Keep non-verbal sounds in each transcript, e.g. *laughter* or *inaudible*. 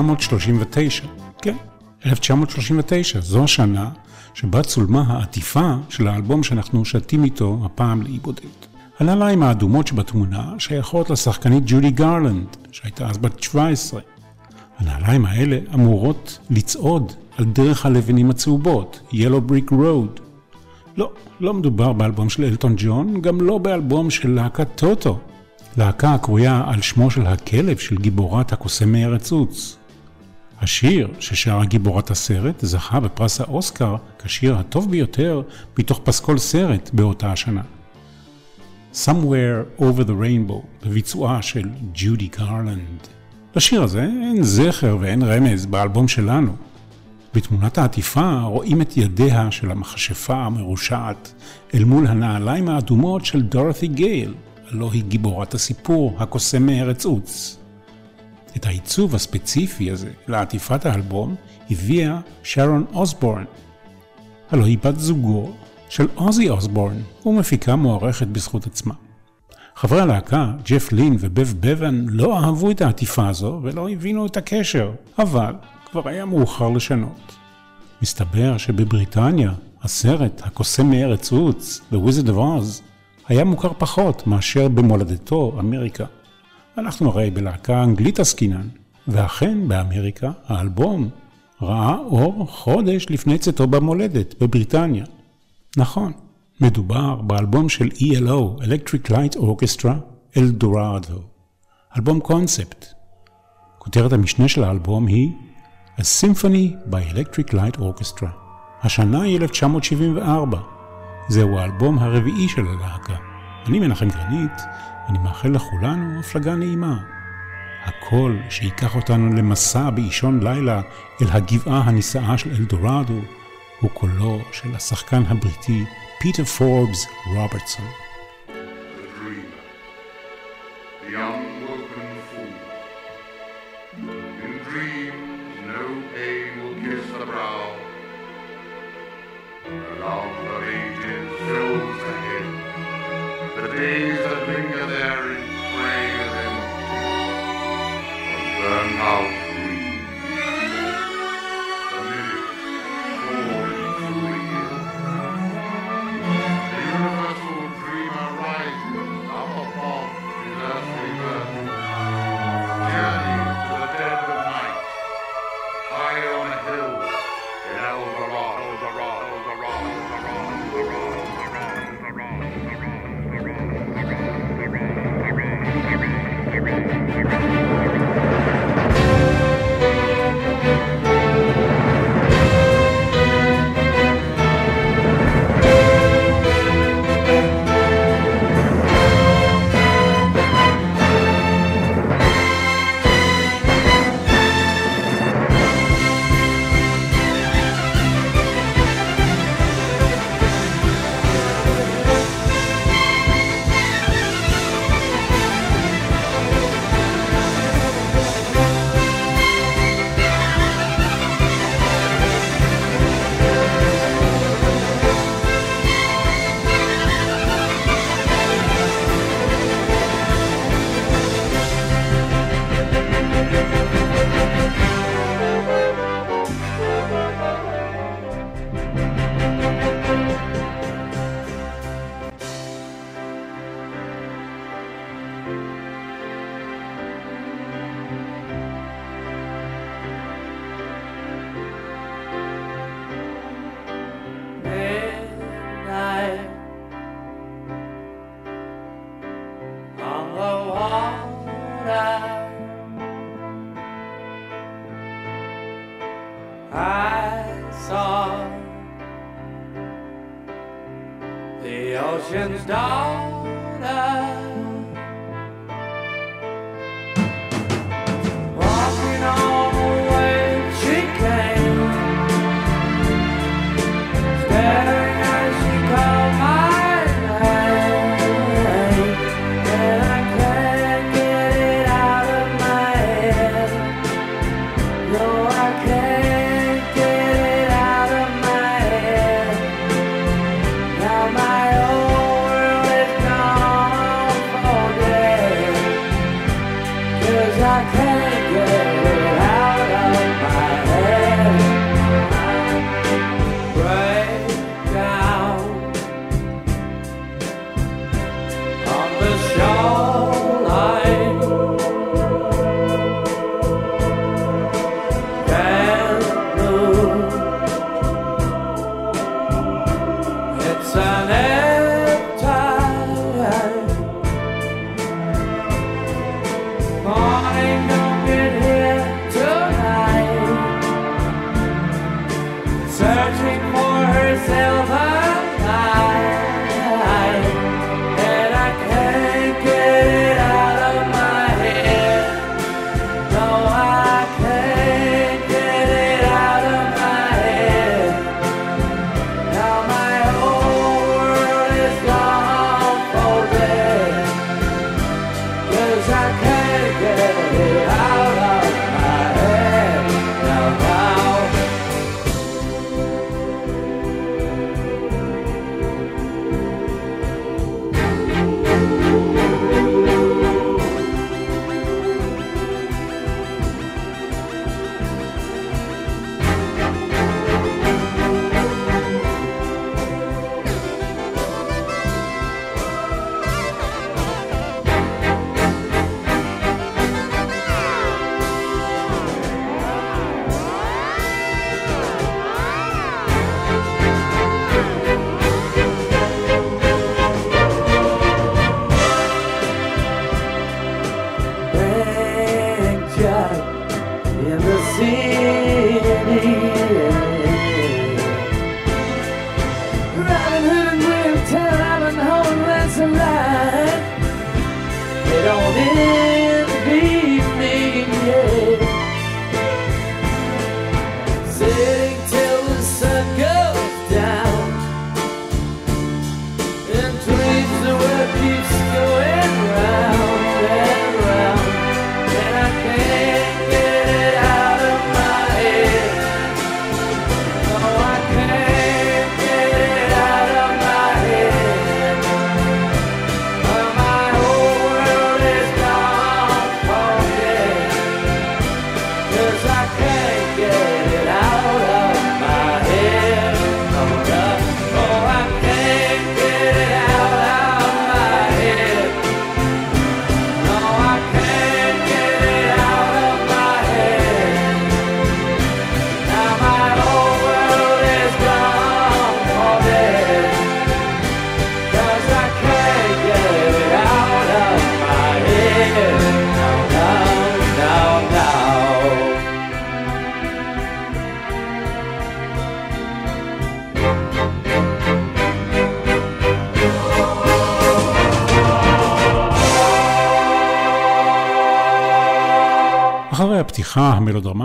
1939, כן, 1939, זו השנה שבה צולמה העטיפה של האלבום שאנחנו שתים איתו הפעם לאי בודד. הנעליים האדומות שבתמונה שייכות לשחקנית ג'ודי גרלנד, שהייתה אז בת 17. הנעליים האלה אמורות לצעוד על דרך הלבנים הצהובות, Yellow Brick Road. לא, לא מדובר באלבום של אלטון ג'ון, גם לא באלבום של להקת טוטו. להקה הקרויה על שמו של הכלב של גיבורת הקוסם מארץ עוץ. השיר ששרה גיבורת הסרט זכה בפרס האוסקר כשיר הטוב ביותר מתוך פסקול סרט באותה השנה. Somewhere Over the Rainbow בביצועה של ג'ודי גרלנד. לשיר הזה אין זכר ואין רמז באלבום שלנו. בתמונת העטיפה רואים את ידיה של המכשפה המרושעת אל מול הנעליים האדומות של דורת'י גייל, הלא היא גיבורת הסיפור, הקוסם מארץ עוץ. את העיצוב הספציפי הזה לעטיפת האלבום הביאה שרון אוסבורן, הלא היא בת זוגו של עוזי אוסבורן ומפיקה מוערכת בזכות עצמה. חברי הלהקה, ג'ף לין ובב בבן, לא אהבו את העטיפה הזו ולא הבינו את הקשר, אבל כבר היה מאוחר לשנות. מסתבר שבבריטניה, הסרט הקוסם מארץ עוץ, The Wizard of Oz, היה מוכר פחות מאשר במולדתו, אמריקה. אנחנו הרי בלהקה אנגלית עסקינן, ואכן באמריקה האלבום ראה אור חודש לפני צאתו במולדת, בבריטניה. נכון, מדובר באלבום של ELO, Electric Light Orchestra, אלדורדו. אלבום קונספט. כותרת המשנה של האלבום היא A Symphony by Electric Light Orchestra. השנה היא 1974. זהו האלבום הרביעי של הלהקה. אני מנחם גרנית, אני מאחל לכולנו הפלגה נעימה. הקול שייקח אותנו למסע באישון לילה אל הגבעה הנישאה של אלדורדו, הוא קולו של השחקן הבריטי פיטר פורבס רוברטסון. linger Oh.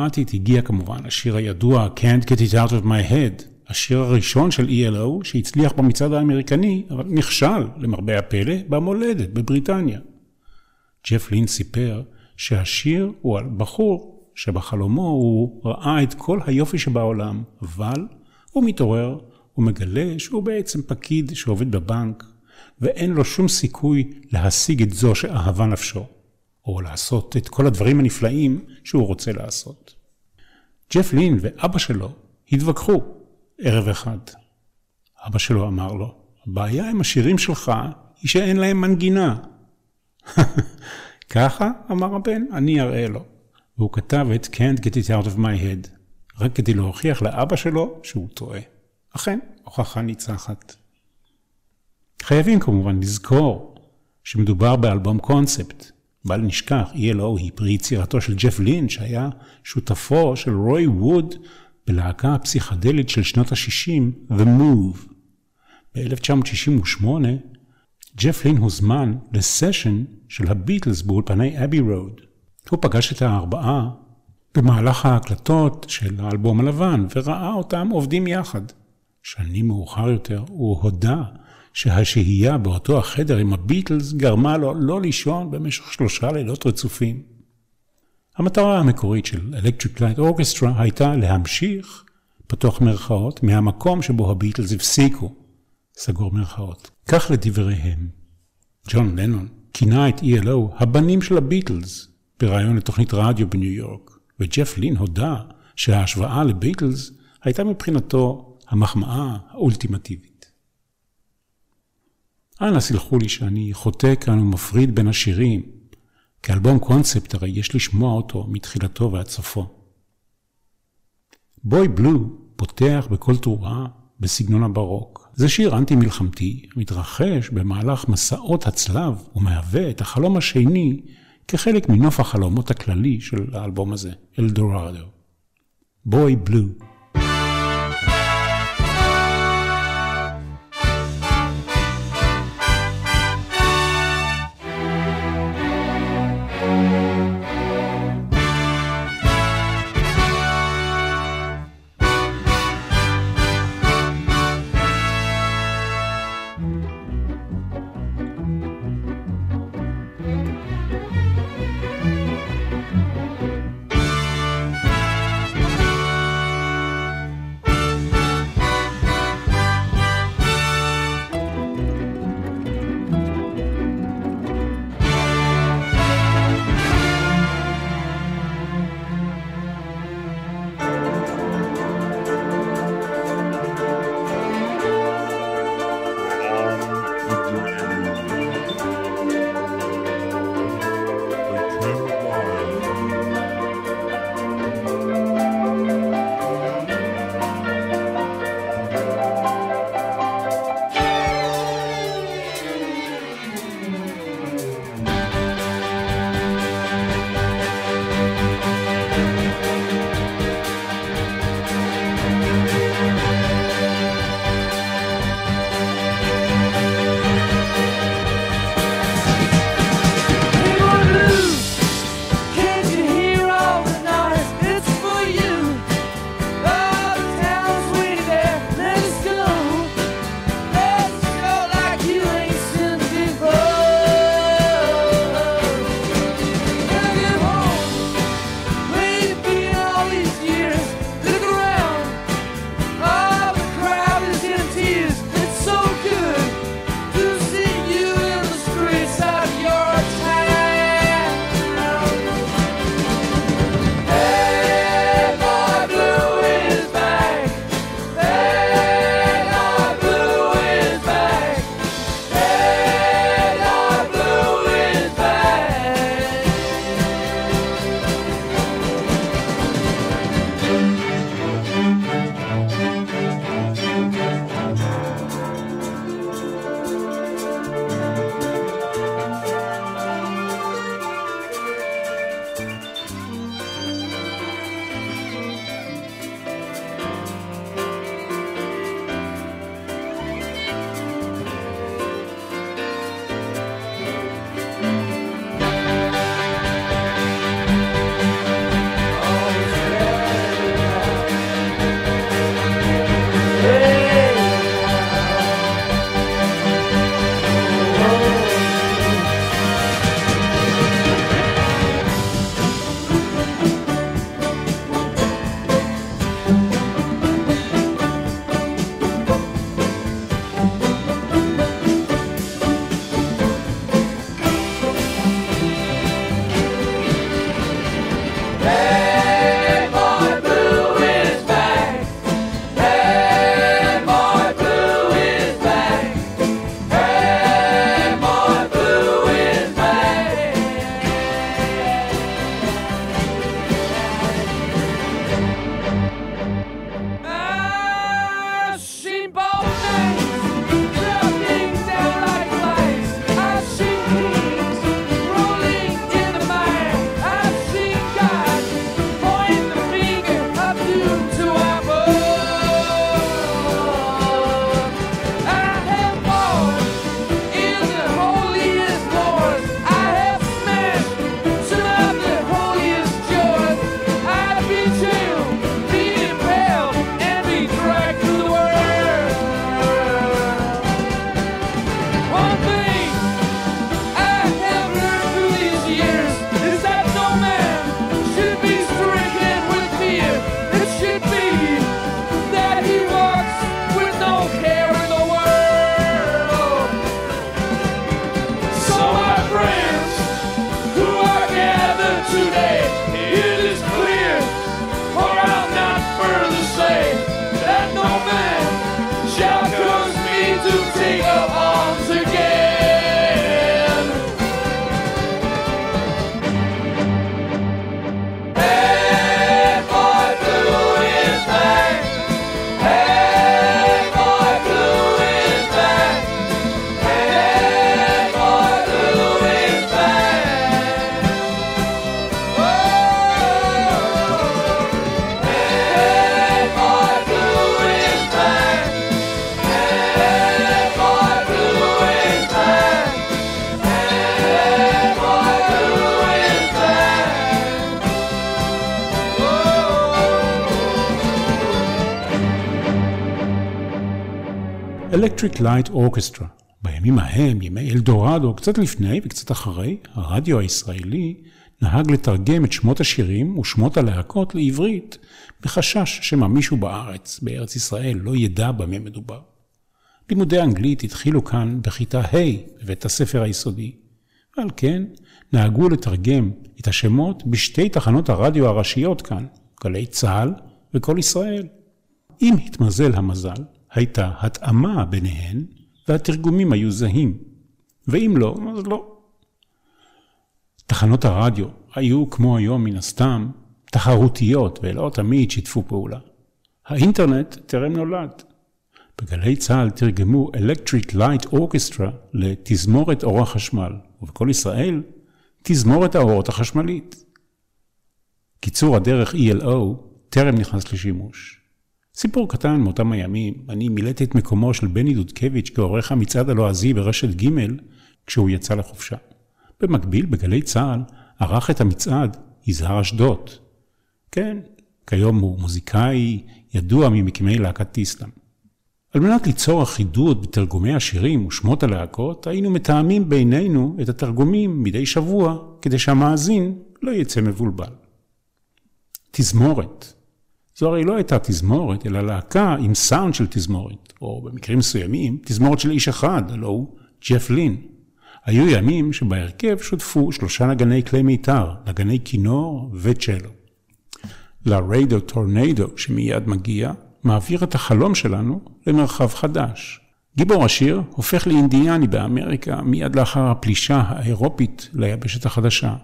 דרמטית הגיע כמובן השיר הידוע Can't Get It Out of My Head, השיר הראשון של ELO שהצליח במצעד האמריקני, אבל נכשל, למרבה הפלא, במולדת, בבריטניה. ג'ף לין סיפר שהשיר הוא על בחור שבחלומו הוא ראה את כל היופי שבעולם, אבל הוא מתעורר, ומגלה שהוא בעצם פקיד שעובד בבנק, ואין לו שום סיכוי להשיג את זו שאהבה נפשו. או לעשות את כל הדברים הנפלאים שהוא רוצה לעשות. ג'ף לין ואבא שלו התווכחו ערב אחד. אבא שלו אמר לו, הבעיה עם השירים שלך היא שאין להם מנגינה. *laughs* ככה? אמר הבן, אני אראה לו. והוא כתב את Can't Get It Out of My Head, רק כדי להוכיח לאבא שלו שהוא טועה. אכן, הוכחה ניצחת. חייבים כמובן לזכור שמדובר באלבום קונספט, בל נשכח, ELO היא פרי יצירתו של ג'ף לין, שהיה שותפו של רוי ווד בלהקה הפסיכדלית של שנות ה-60, The Move. ב-1968, ג'ף לין הוזמן לסשן של הביטלס באולפני אבי רוד. הוא פגש את הארבעה במהלך ההקלטות של האלבום הלבן, וראה אותם עובדים יחד. שנים מאוחר יותר הוא הודה שהשהייה באותו החדר עם הביטלס גרמה לו לא לישון במשך שלושה לילות רצופים. המטרה המקורית של Electric Light Orchestra הייתה להמשיך, פתוח מירכאות, מהמקום שבו הביטלס הפסיקו, סגור מירכאות. כך לדבריהם. ג'ון לנון כינה את ELO הבנים של הביטלס בריאיון לתוכנית רדיו בניו יורק, וג'ף לין הודה שההשוואה לביטלס הייתה מבחינתו המחמאה האולטימטיבית. אנא סלחו לי שאני חוטא כאן ומפריד בין השירים. כאלבום קונספט הרי יש לשמוע אותו מתחילתו ועד סופו. בוי בלו פותח בכל תרועה בסגנון הברוק. זה שיר אנטי-מלחמתי, מתרחש במהלך מסעות הצלב ומהווה את החלום השני כחלק מנוף החלומות הכללי של האלבום הזה, אלדורדו. בוי בלו Electric Light Orchestra. בימים ההם, ימי אלדורדו, קצת לפני וקצת אחרי, הרדיו הישראלי נהג לתרגם את שמות השירים ושמות הלהקות לעברית, בחשש שמא מישהו בארץ, בארץ ישראל, לא ידע במה מדובר. לימודי אנגלית התחילו כאן בכיתה ה' בבית הספר היסודי, ועל כן נהגו לתרגם את השמות בשתי תחנות הרדיו הראשיות כאן, גלי צה"ל וקול ישראל. אם התמזל המזל, הייתה התאמה ביניהן, והתרגומים היו זהים, ואם לא, אז לא. תחנות הרדיו היו כמו היום מן הסתם תחרותיות ולא תמיד שיתפו פעולה. האינטרנט טרם נולד. בגלי צה"ל תרגמו Electric Light Orchestra לתזמורת אור החשמל, ובכל ישראל תזמורת האורות החשמלית. קיצור הדרך ELO טרם נכנס לשימוש. סיפור קטן מאותם הימים, אני מילאתי את מקומו של בני דודקביץ' כעורך המצעד הלועזי ברשת ג' כשהוא יצא לחופשה. במקביל, בגלי צה"ל, ערך את המצעד יזהר אשדוד. כן, כיום הוא מוזיקאי ידוע ממקימי להקת טיסלאם. על מנת ליצור אחידות בתרגומי השירים ושמות הלהקות, היינו מתאמים בינינו את התרגומים מדי שבוע, כדי שהמאזין לא יצא מבולבל. תזמורת. זו הרי לא הייתה תזמורת, אלא להקה עם סאונד של תזמורת, או במקרים מסוימים, תזמורת של איש אחד, הלוא הוא ג'ף לין. היו ימים שבהרכב שותפו שלושה נגני כלי מיתר, נגני כינור וצ'לו. לריידו טורנדו שמיד מגיע, מעביר את החלום שלנו למרחב חדש. גיבור השיר הופך לאינדיאני באמריקה מיד לאחר הפלישה האירופית ליבשת החדשה.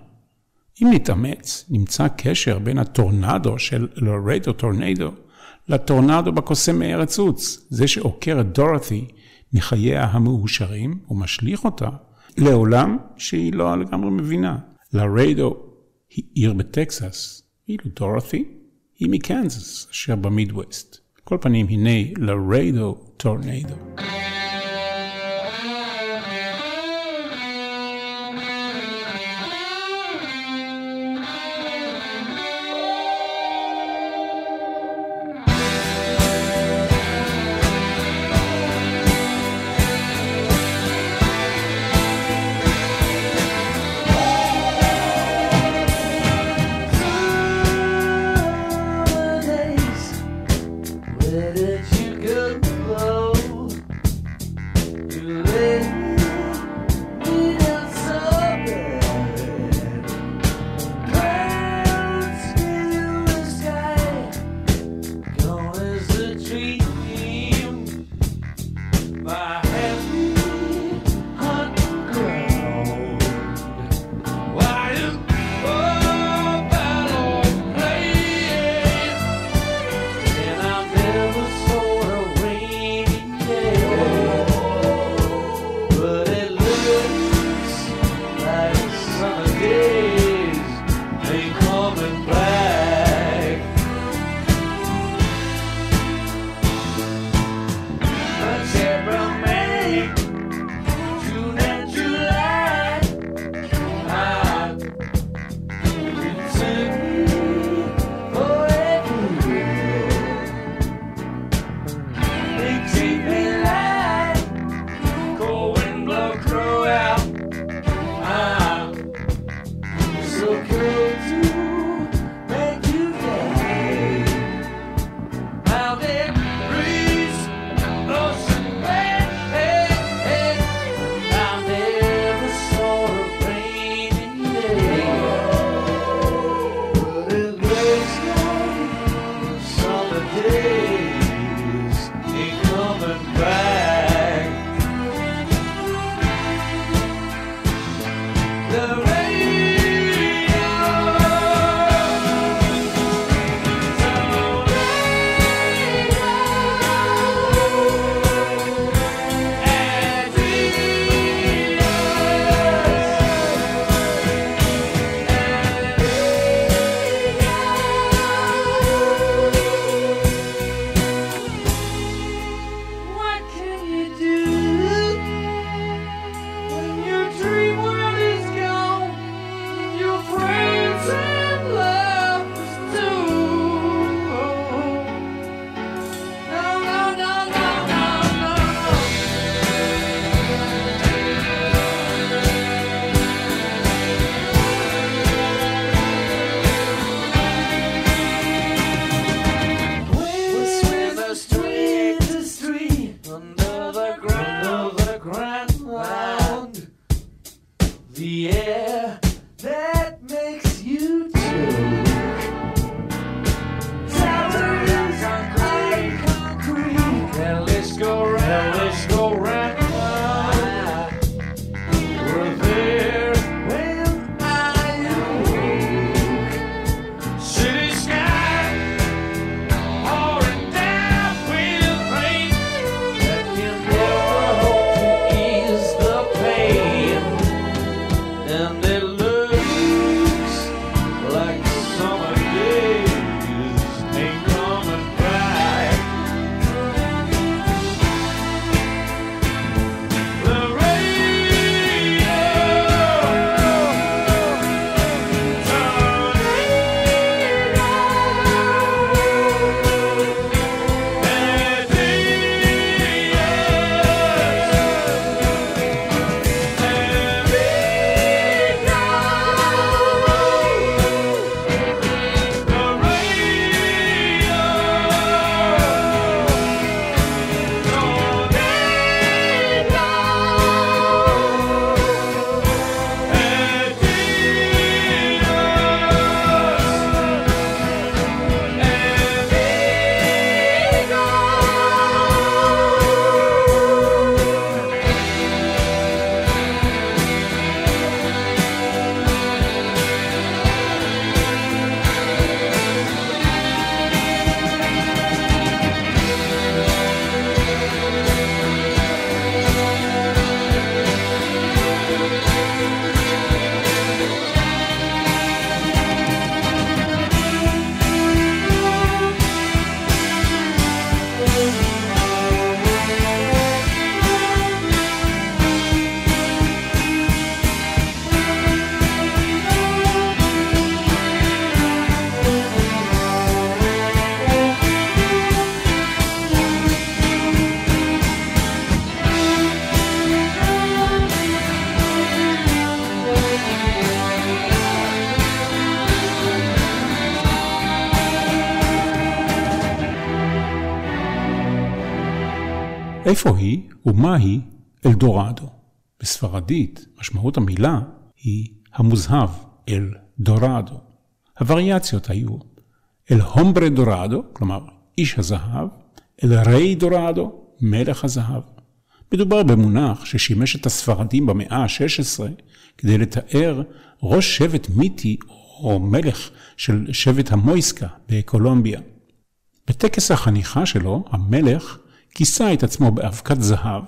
אם נתאמץ, נמצא קשר בין הטורנדו של לורדו טורנדו לטורנדו בקוסם מארץ עוץ, זה שעוקר את דורת'י מחייה המאושרים ומשליך אותה לעולם שהיא לא לגמרי מבינה. לרדו היא עיר בטקסס, ואילו דורת'י היא מקנזס, אשר במידווסט. כל פנים, הנה לרדו טורנדו. איפה היא ומהי אלדורדו? בספרדית, משמעות המילה היא המוזהב, אל דורדו. הווריאציות היו אל הומברה דורדו, כלומר איש הזהב, אל ריי דורדו, מלך הזהב. מדובר במונח ששימש את הספרדים במאה ה-16 כדי לתאר ראש שבט מיתי או מלך של שבט המויסקה בקולומביה. בטקס החניכה שלו, המלך כיסה את עצמו באבקת זהב,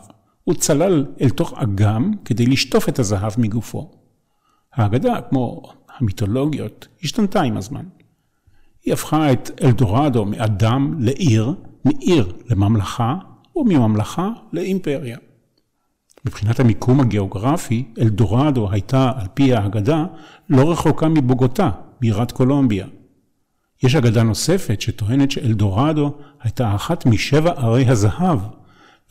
וצלל אל תוך אגם כדי לשטוף את הזהב מגופו. האגדה, כמו המיתולוגיות, השתנתה עם הזמן. היא הפכה את אלדורדו מאדם לעיר, מעיר לממלכה, ומממלכה לאימפריה. מבחינת המיקום הגיאוגרפי, אלדורדו הייתה, על פי האגדה, לא רחוקה מבוגוטה, בירת קולומביה. יש אגדה נוספת שטוענת שאלדורדו הייתה אחת משבע ערי הזהב,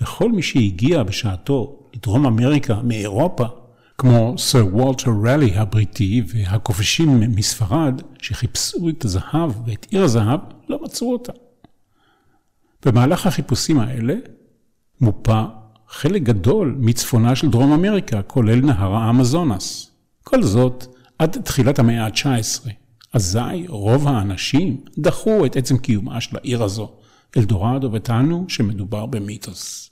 וכל מי שהגיע בשעתו לדרום אמריקה מאירופה, כמו סר וולטר רלי הבריטי והכובשים מספרד, שחיפשו את הזהב ואת עיר הזהב, לא מצאו אותה. במהלך החיפושים האלה מופה חלק גדול מצפונה של דרום אמריקה, כולל נהר האמזונס. כל זאת עד תחילת המאה ה-19. אזי רוב האנשים דחו את עצם קיומה של העיר הזו, אלדורדו, וטענו שמדובר במיתוס.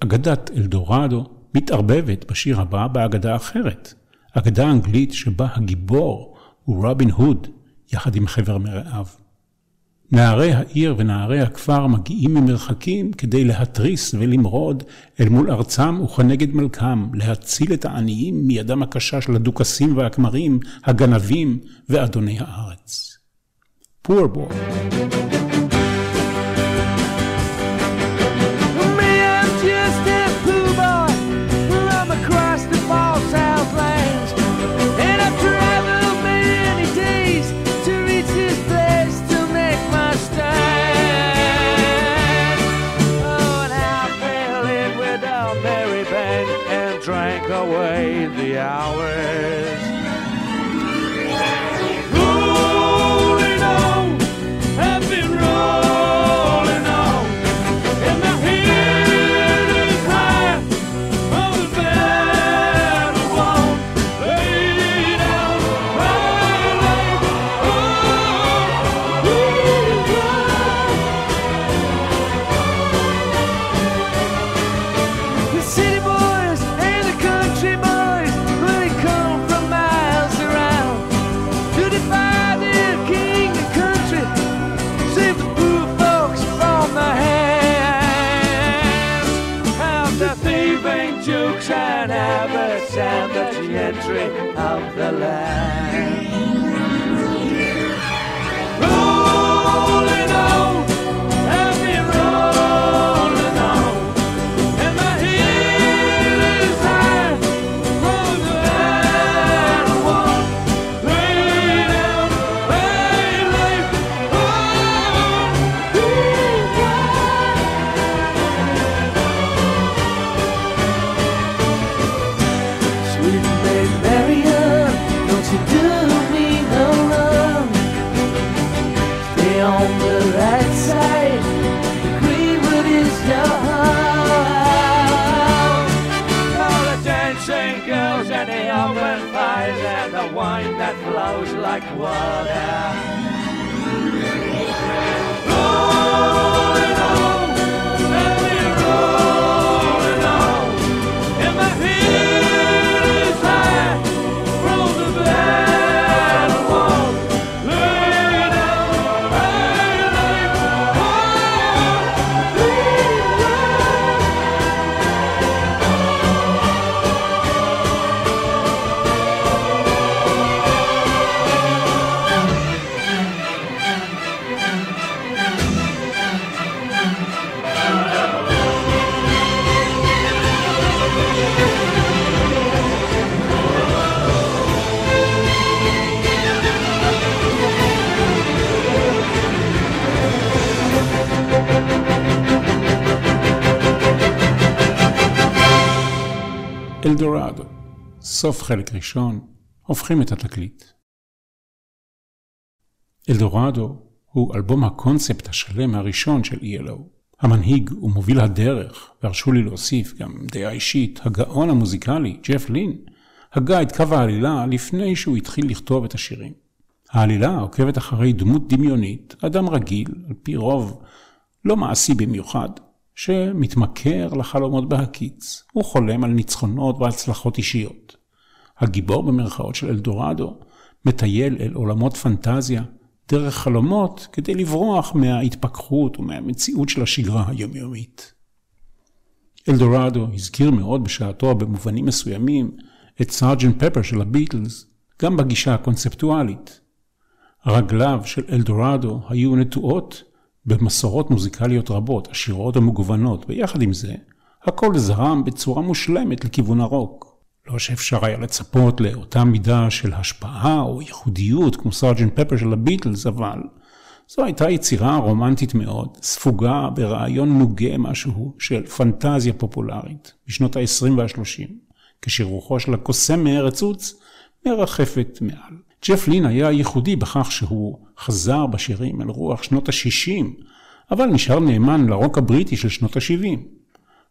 אגדת אלדורדו מתערבבת בשיר הבא באגדה אחרת, אגדה אנגלית שבה הגיבור הוא רובין הוד, יחד עם חבר מרעיו. נערי העיר ונערי הכפר מגיעים ממרחקים כדי להתריס ולמרוד אל מול ארצם וכנגד מלכם, להציל את העניים מידם הקשה של הדוכסים והכמרים, הגנבים ואדוני הארץ. Poor boy. Entry of the land. אלדורדו, סוף חלק ראשון, הופכים את התקליט. אלדורדו הוא אלבום הקונספט השלם הראשון של ELO. המנהיג ומוביל הדרך, והרשו לי להוסיף גם דעה אישית, הגאון המוזיקלי, ג'ף לין, הגה את קו העלילה לפני שהוא התחיל לכתוב את השירים. העלילה עוקבת אחרי דמות דמיונית, אדם רגיל, על פי רוב לא מעשי במיוחד, שמתמכר לחלומות בהקיץ. הוא חולם על ניצחונות והצלחות אישיות. הגיבור במרכאות של אלדורדו מטייל אל עולמות פנטזיה דרך חלומות כדי לברוח מההתפכחות ומהמציאות של השגרה היומיומית. אלדורדו הזכיר מאוד בשעתו במובנים מסוימים את סארג'נט פפר של הביטלס, גם בגישה הקונספטואלית. רגליו של אלדורדו היו נטועות במסורות מוזיקליות רבות, עשירות ומגוונות, ויחד עם זה, הכל זרם בצורה מושלמת לכיוון הרוק. לא שאפשר היה לצפות לאותה מידה של השפעה או ייחודיות כמו סארג'נט פפר של הביטלס, אבל זו הייתה יצירה רומנטית מאוד, ספוגה ברעיון נוגה משהו של פנטזיה פופולרית בשנות ה-20 וה-30, כשרוחו של הקוסם מארץ עוץ מרחפת מעל. ג'ף לין היה ייחודי בכך שהוא חזר בשירים אל רוח שנות ה-60, אבל נשאר נאמן לרוק הבריטי של שנות ה-70.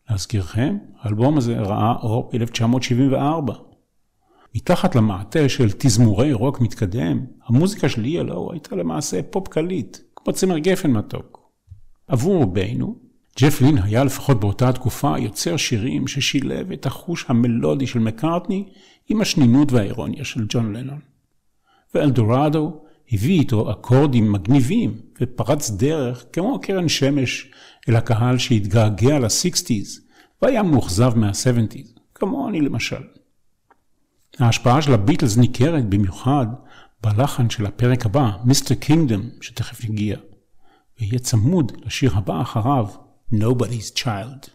להזכירכם, האלבום הזה ראה אור ב-1974. מתחת למעטה של תזמורי רוק מתקדם, המוזיקה של ELO הייתה למעשה פופ קליט, כמו צמר גפן מתוק. עבור רובנו, ג'ף לין היה לפחות באותה תקופה יוצר שירים ששילב את החוש המלודי של מקארטני עם השנינות והאירוניה של ג'ון לנון. ואלדורדו הביא איתו אקורדים מגניבים ופרץ דרך כמו קרן שמש אל הקהל שהתגעגע ל-60's והיה מאוכזב מה-70's, כמוני למשל. ההשפעה של הביטלס ניכרת במיוחד בלחן של הפרק הבא, מיסטר קינגדום, שתכף יגיע, ויהיה צמוד לשיר הבא אחריו, Nobody's Child.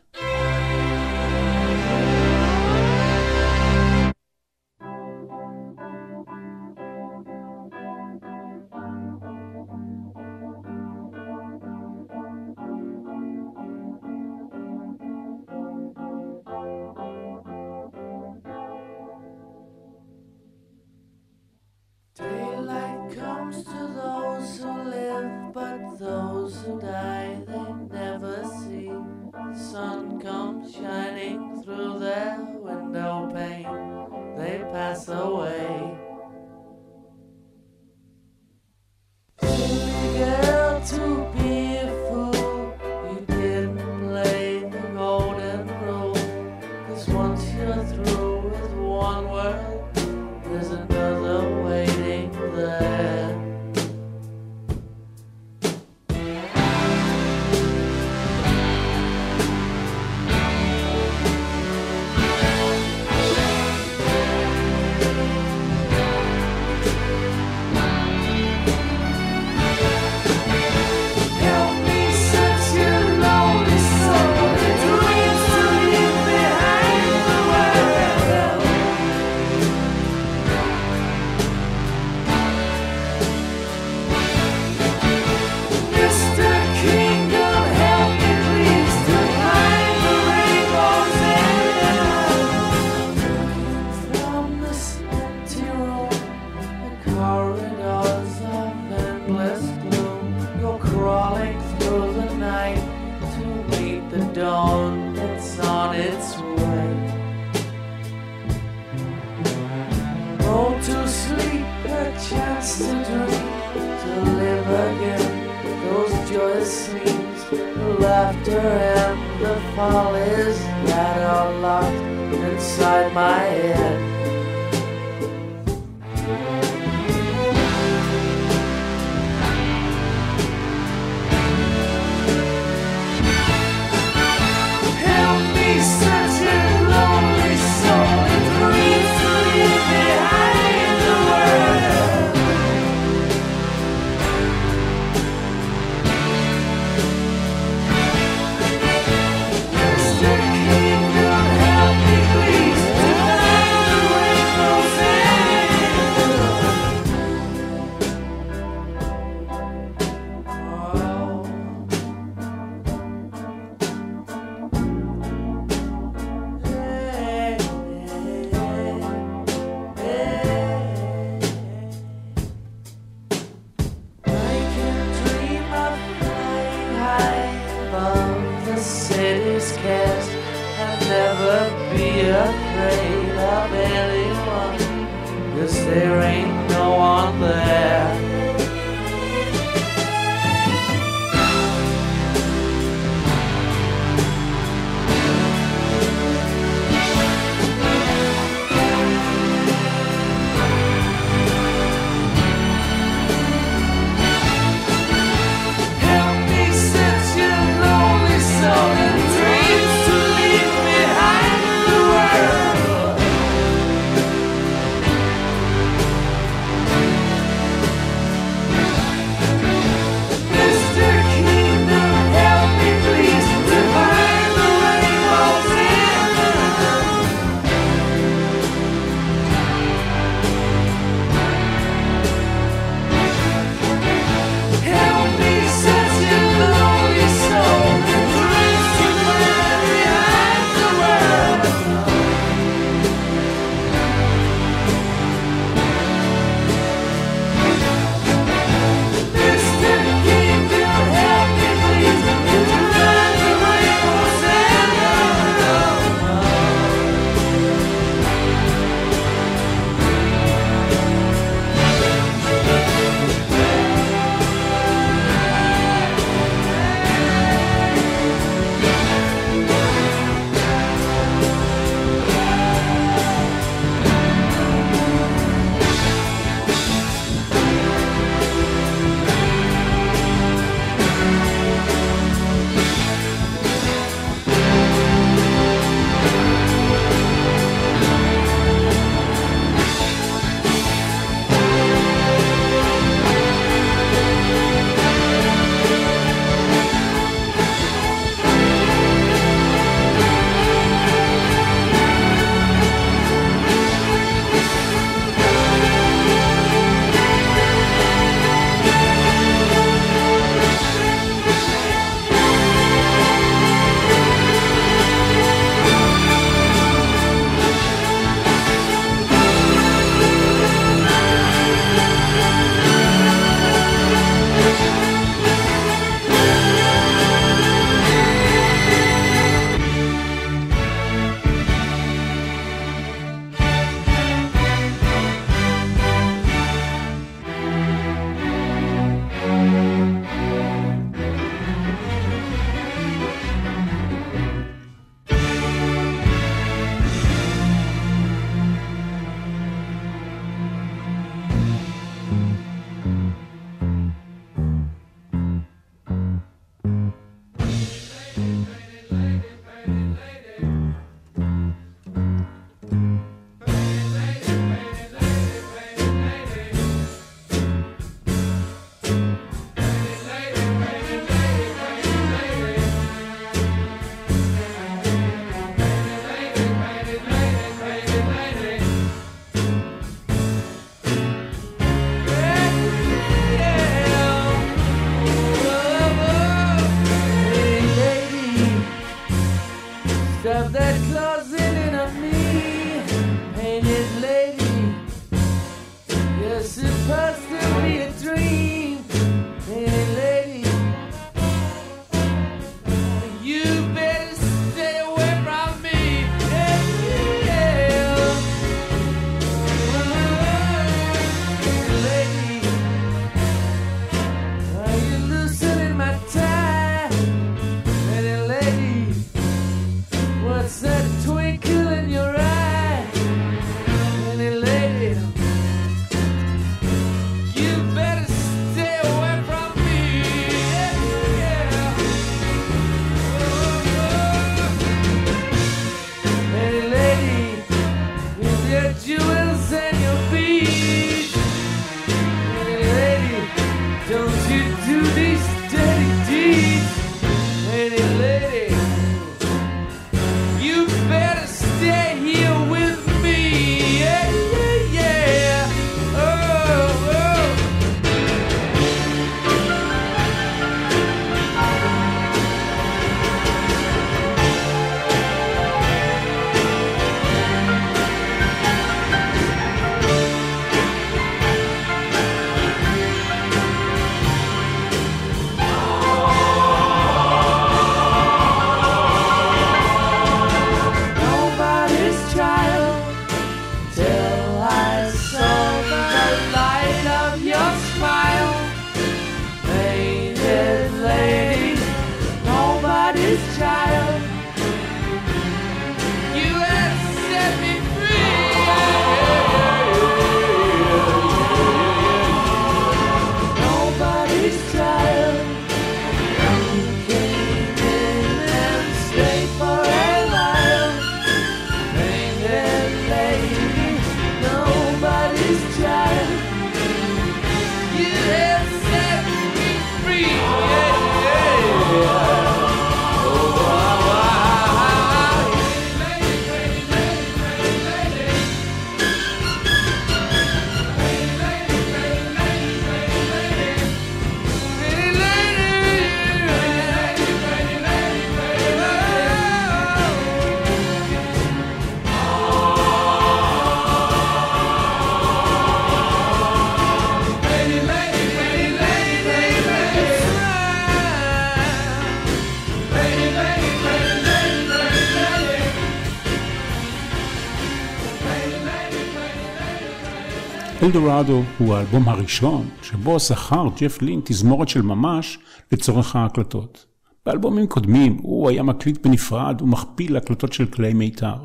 אלדורדו הוא האלבום הראשון שבו זכר ג'ף לין תזמורת של ממש לצורך ההקלטות. באלבומים קודמים הוא היה מקליט בנפרד ומכפיל הקלטות של כלי מיתר.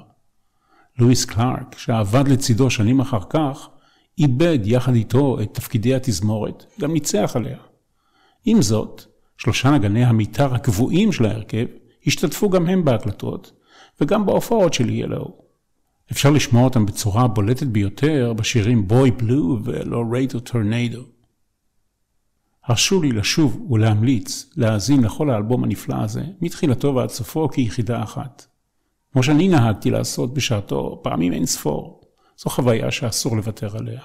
לואיס קלארק, שעבד לצידו שנים אחר כך, איבד יחד איתו את תפקידי התזמורת, גם ניצח עליה. עם זאת, שלושה נגני המיתר הקבועים של ההרכב השתתפו גם הם בהקלטות, וגם בהופעות של ELO. אפשר לשמוע אותם בצורה הבולטת ביותר בשירים Boy Blue ו-Rider Tornado. הרשו לי לשוב ולהמליץ להאזין לכל האלבום הנפלא הזה, מתחילתו ועד סופו כיחידה אחת. כמו שאני נהגתי לעשות בשעתו פעמים אין ספור, זו חוויה שאסור לוותר עליה.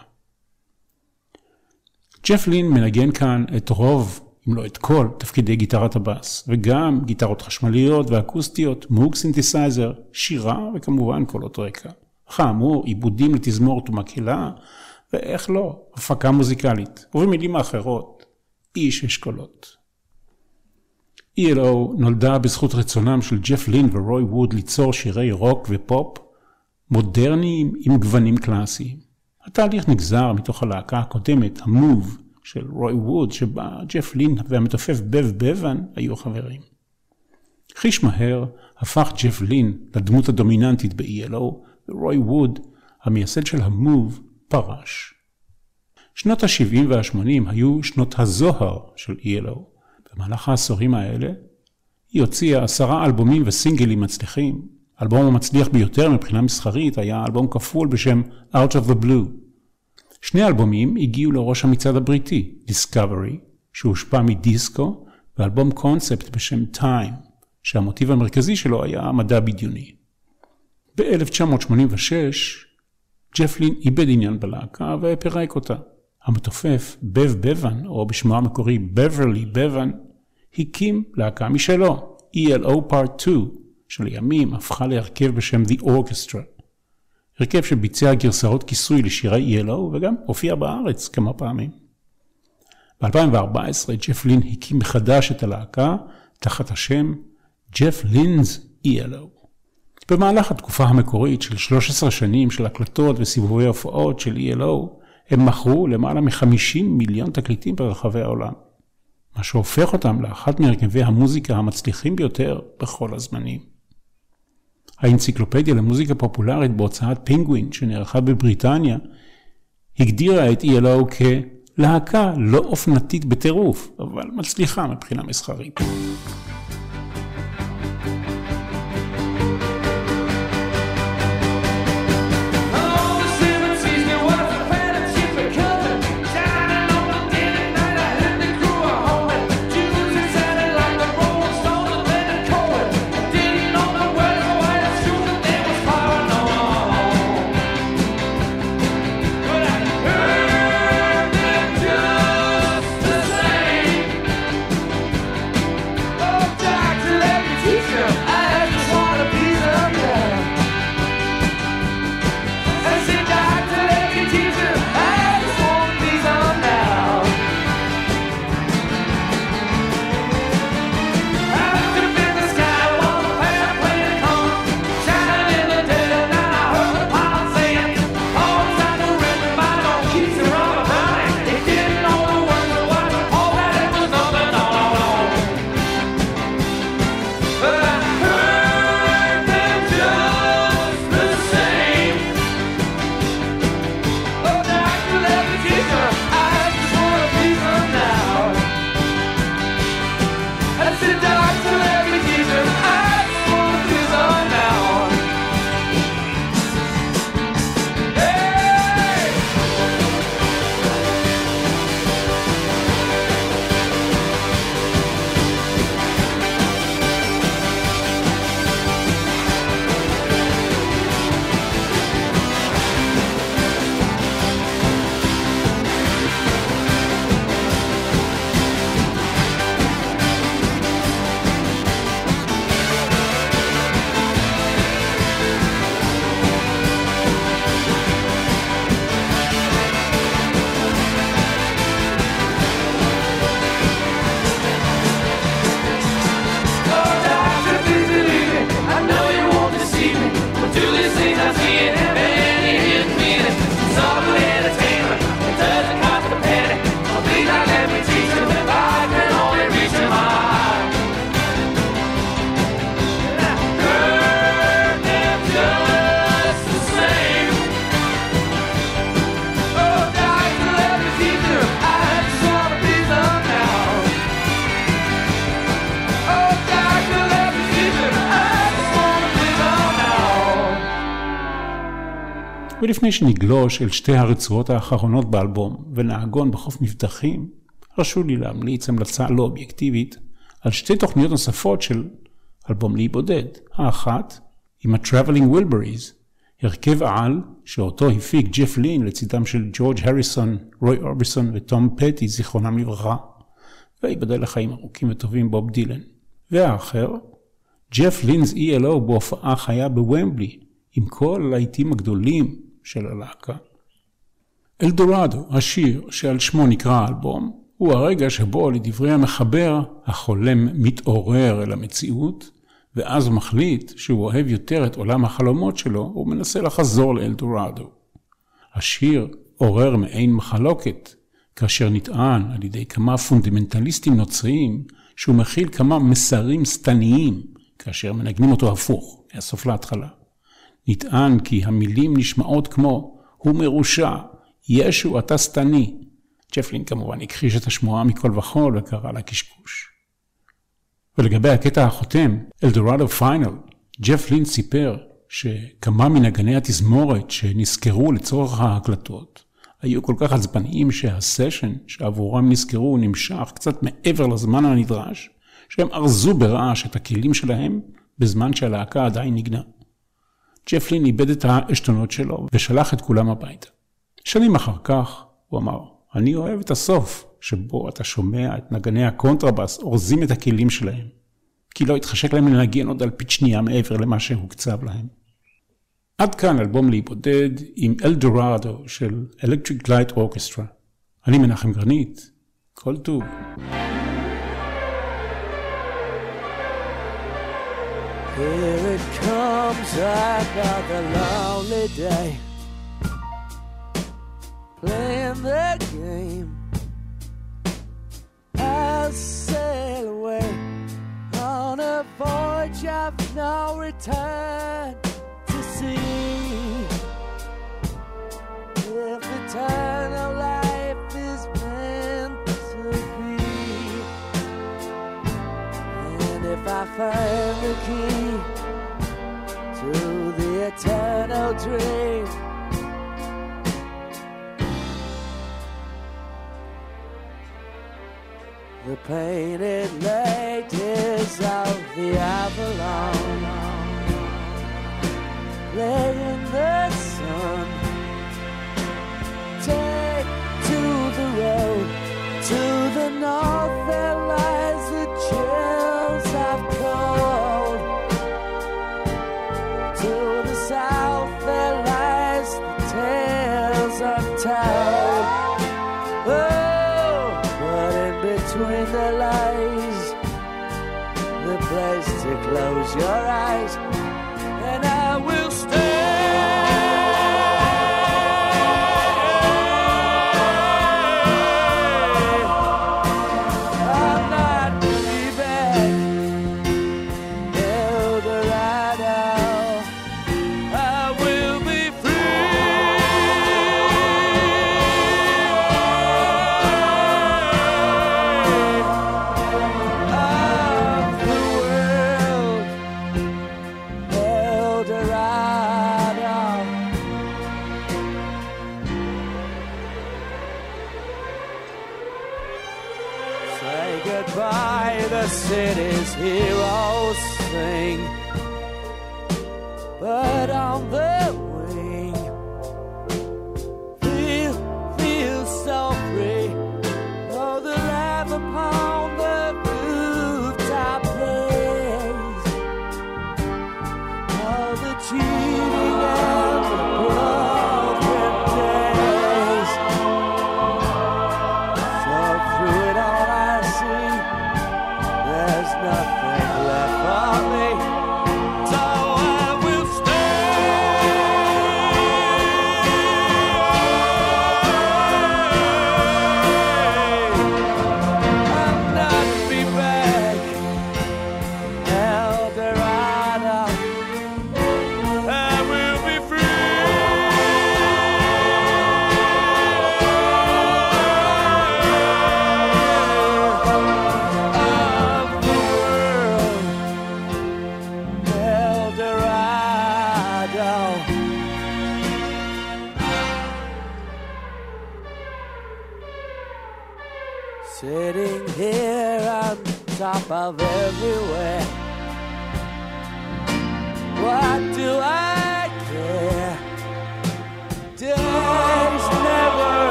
ג'ף לין מנגן כאן את רוב, אם לא את כל, תפקידי גיטרת הבאס, וגם גיטרות חשמליות ואקוסטיות, Moog synthesizer, שירה וכמובן קולות רקע. כאמור, עיבודים לתזמורת ומקהלה, ואיך לא, הפקה מוזיקלית, ובמילים האחרות, איש אשכולות. ELO נולדה בזכות רצונם של ג'ף לין ורוי ווד ליצור שירי רוק ופופ מודרניים עם גוונים קלאסיים. התהליך נגזר מתוך הלהקה הקודמת, המוב, של רוי ווד, שבה ג'ף לין והמתופף בב בבן היו חברים. חיש מהר הפך ג'ף לין לדמות הדומיננטית ב-ELO, ורוי ווד, המייסד של המוב, פרש. שנות ה-70 וה-80 היו שנות הזוהר של ELO. במהלך העשורים האלה היא הוציאה עשרה אלבומים וסינגלים מצליחים. האלבום המצליח ביותר מבחינה מסחרית היה אלבום כפול בשם Out of the Blue. שני אלבומים הגיעו לראש המצעד הבריטי, Discovery, שהושפע מדיסקו, ואלבום קונספט בשם Time, שהמוטיב המרכזי שלו היה מדע בדיוני. ב-1986 ג'פלין איבד עניין בלהקה ופירק אותה. המתופף בב בבן, או בשמו המקורי בברלי בבן, הקים להקה משלו, ELO Part 2, שלימים הפכה להרכב בשם The Orchestra. הרכב שביצע גרסאות כיסוי לשירי ELO וגם הופיע בארץ כמה פעמים. ב-2014 ג'ף לין הקים מחדש את הלהקה תחת השם ג'ף לינז ELO. במהלך התקופה המקורית של 13 שנים של הקלטות וסיבובי הופעות של ELO, הם מכרו למעלה מ-50 מיליון תקליטים ברחבי העולם, מה שהופך אותם לאחת מהרכבי המוזיקה המצליחים ביותר בכל הזמנים. האנציקלופדיה למוזיקה פופולרית בהוצאת פינגווין שנערכה בבריטניה, הגדירה את ELO כלהקה לא אופנתית בטירוף, אבל מצליחה מבחינה מסחרית. ולפני שנגלוש אל שתי הרצועות האחרונות באלבום ונעגון בחוף מבטחים, הרשו לי להמליץ המלצה לא אובייקטיבית על שתי תוכניות נוספות של אלבום לי בודד. האחת, עם ה-Traveling Wilburys, הרכב על שאותו הפיק ג'ף לין לצידם של ג'ורג' הריסון, רוי אורביסון וטום פטי, זיכרונם לברכה, ויבדל לחיים ארוכים וטובים בוב דילן. והאחר, ג'ף לינס ELO בהופעה חיה בוומבלי, עם כל הלהיטים הגדולים של הלהקה. אלדורדו, השיר שעל שמו נקרא האלבום, הוא הרגע שבו, לדברי המחבר, החולם מתעורר אל המציאות, ואז מחליט שהוא אוהב יותר את עולם החלומות שלו, ומנסה לחזור לאלדורדו. השיר עורר מעין מחלוקת, כאשר נטען על ידי כמה פונדמנטליסטים נוצריים, שהוא מכיל כמה מסרים שטניים, כאשר מנגנים אותו הפוך, מהסוף להתחלה. נטען כי המילים נשמעות כמו, הוא מרושע, ישו אתה שטני. ג'פלין כמובן הכחיש את השמועה מכל וכול וקרא לה קשקוש. ולגבי הקטע החותם, אלדורדו פיינל, ג'ף לין סיפר שכמה מנגני התזמורת שנזכרו לצורך ההקלטות היו כל כך עצבניים שהסשן שעבורם נזכרו נמשך קצת מעבר לזמן הנדרש, שהם ארזו ברעש את הכלים שלהם בזמן שהלהקה עדיין נגנה. ג'ף לין איבד את העשתונות שלו ושלח את כולם הביתה. שנים אחר כך הוא אמר, אני אוהב את הסוף, שבו אתה שומע את נגני הקונטרבאס אורזים את הכלים שלהם, כי לא התחשק להם לנגן עוד אלפית שנייה מעבר למה שהוקצב להם. עד כאן אלבום לאי בודד עם אלדורדו של Electric Light Orchestra. אני מנחם גרנית, כל טוב. Here it comes, another lonely day. Playing the game. I'll sail away on a voyage of no return to sea. If eternal life is meant to be. And if I find the key eternal dream, the painted ladies of the Avalon lay in the sun. Take to the road to the north close your eyes,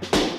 you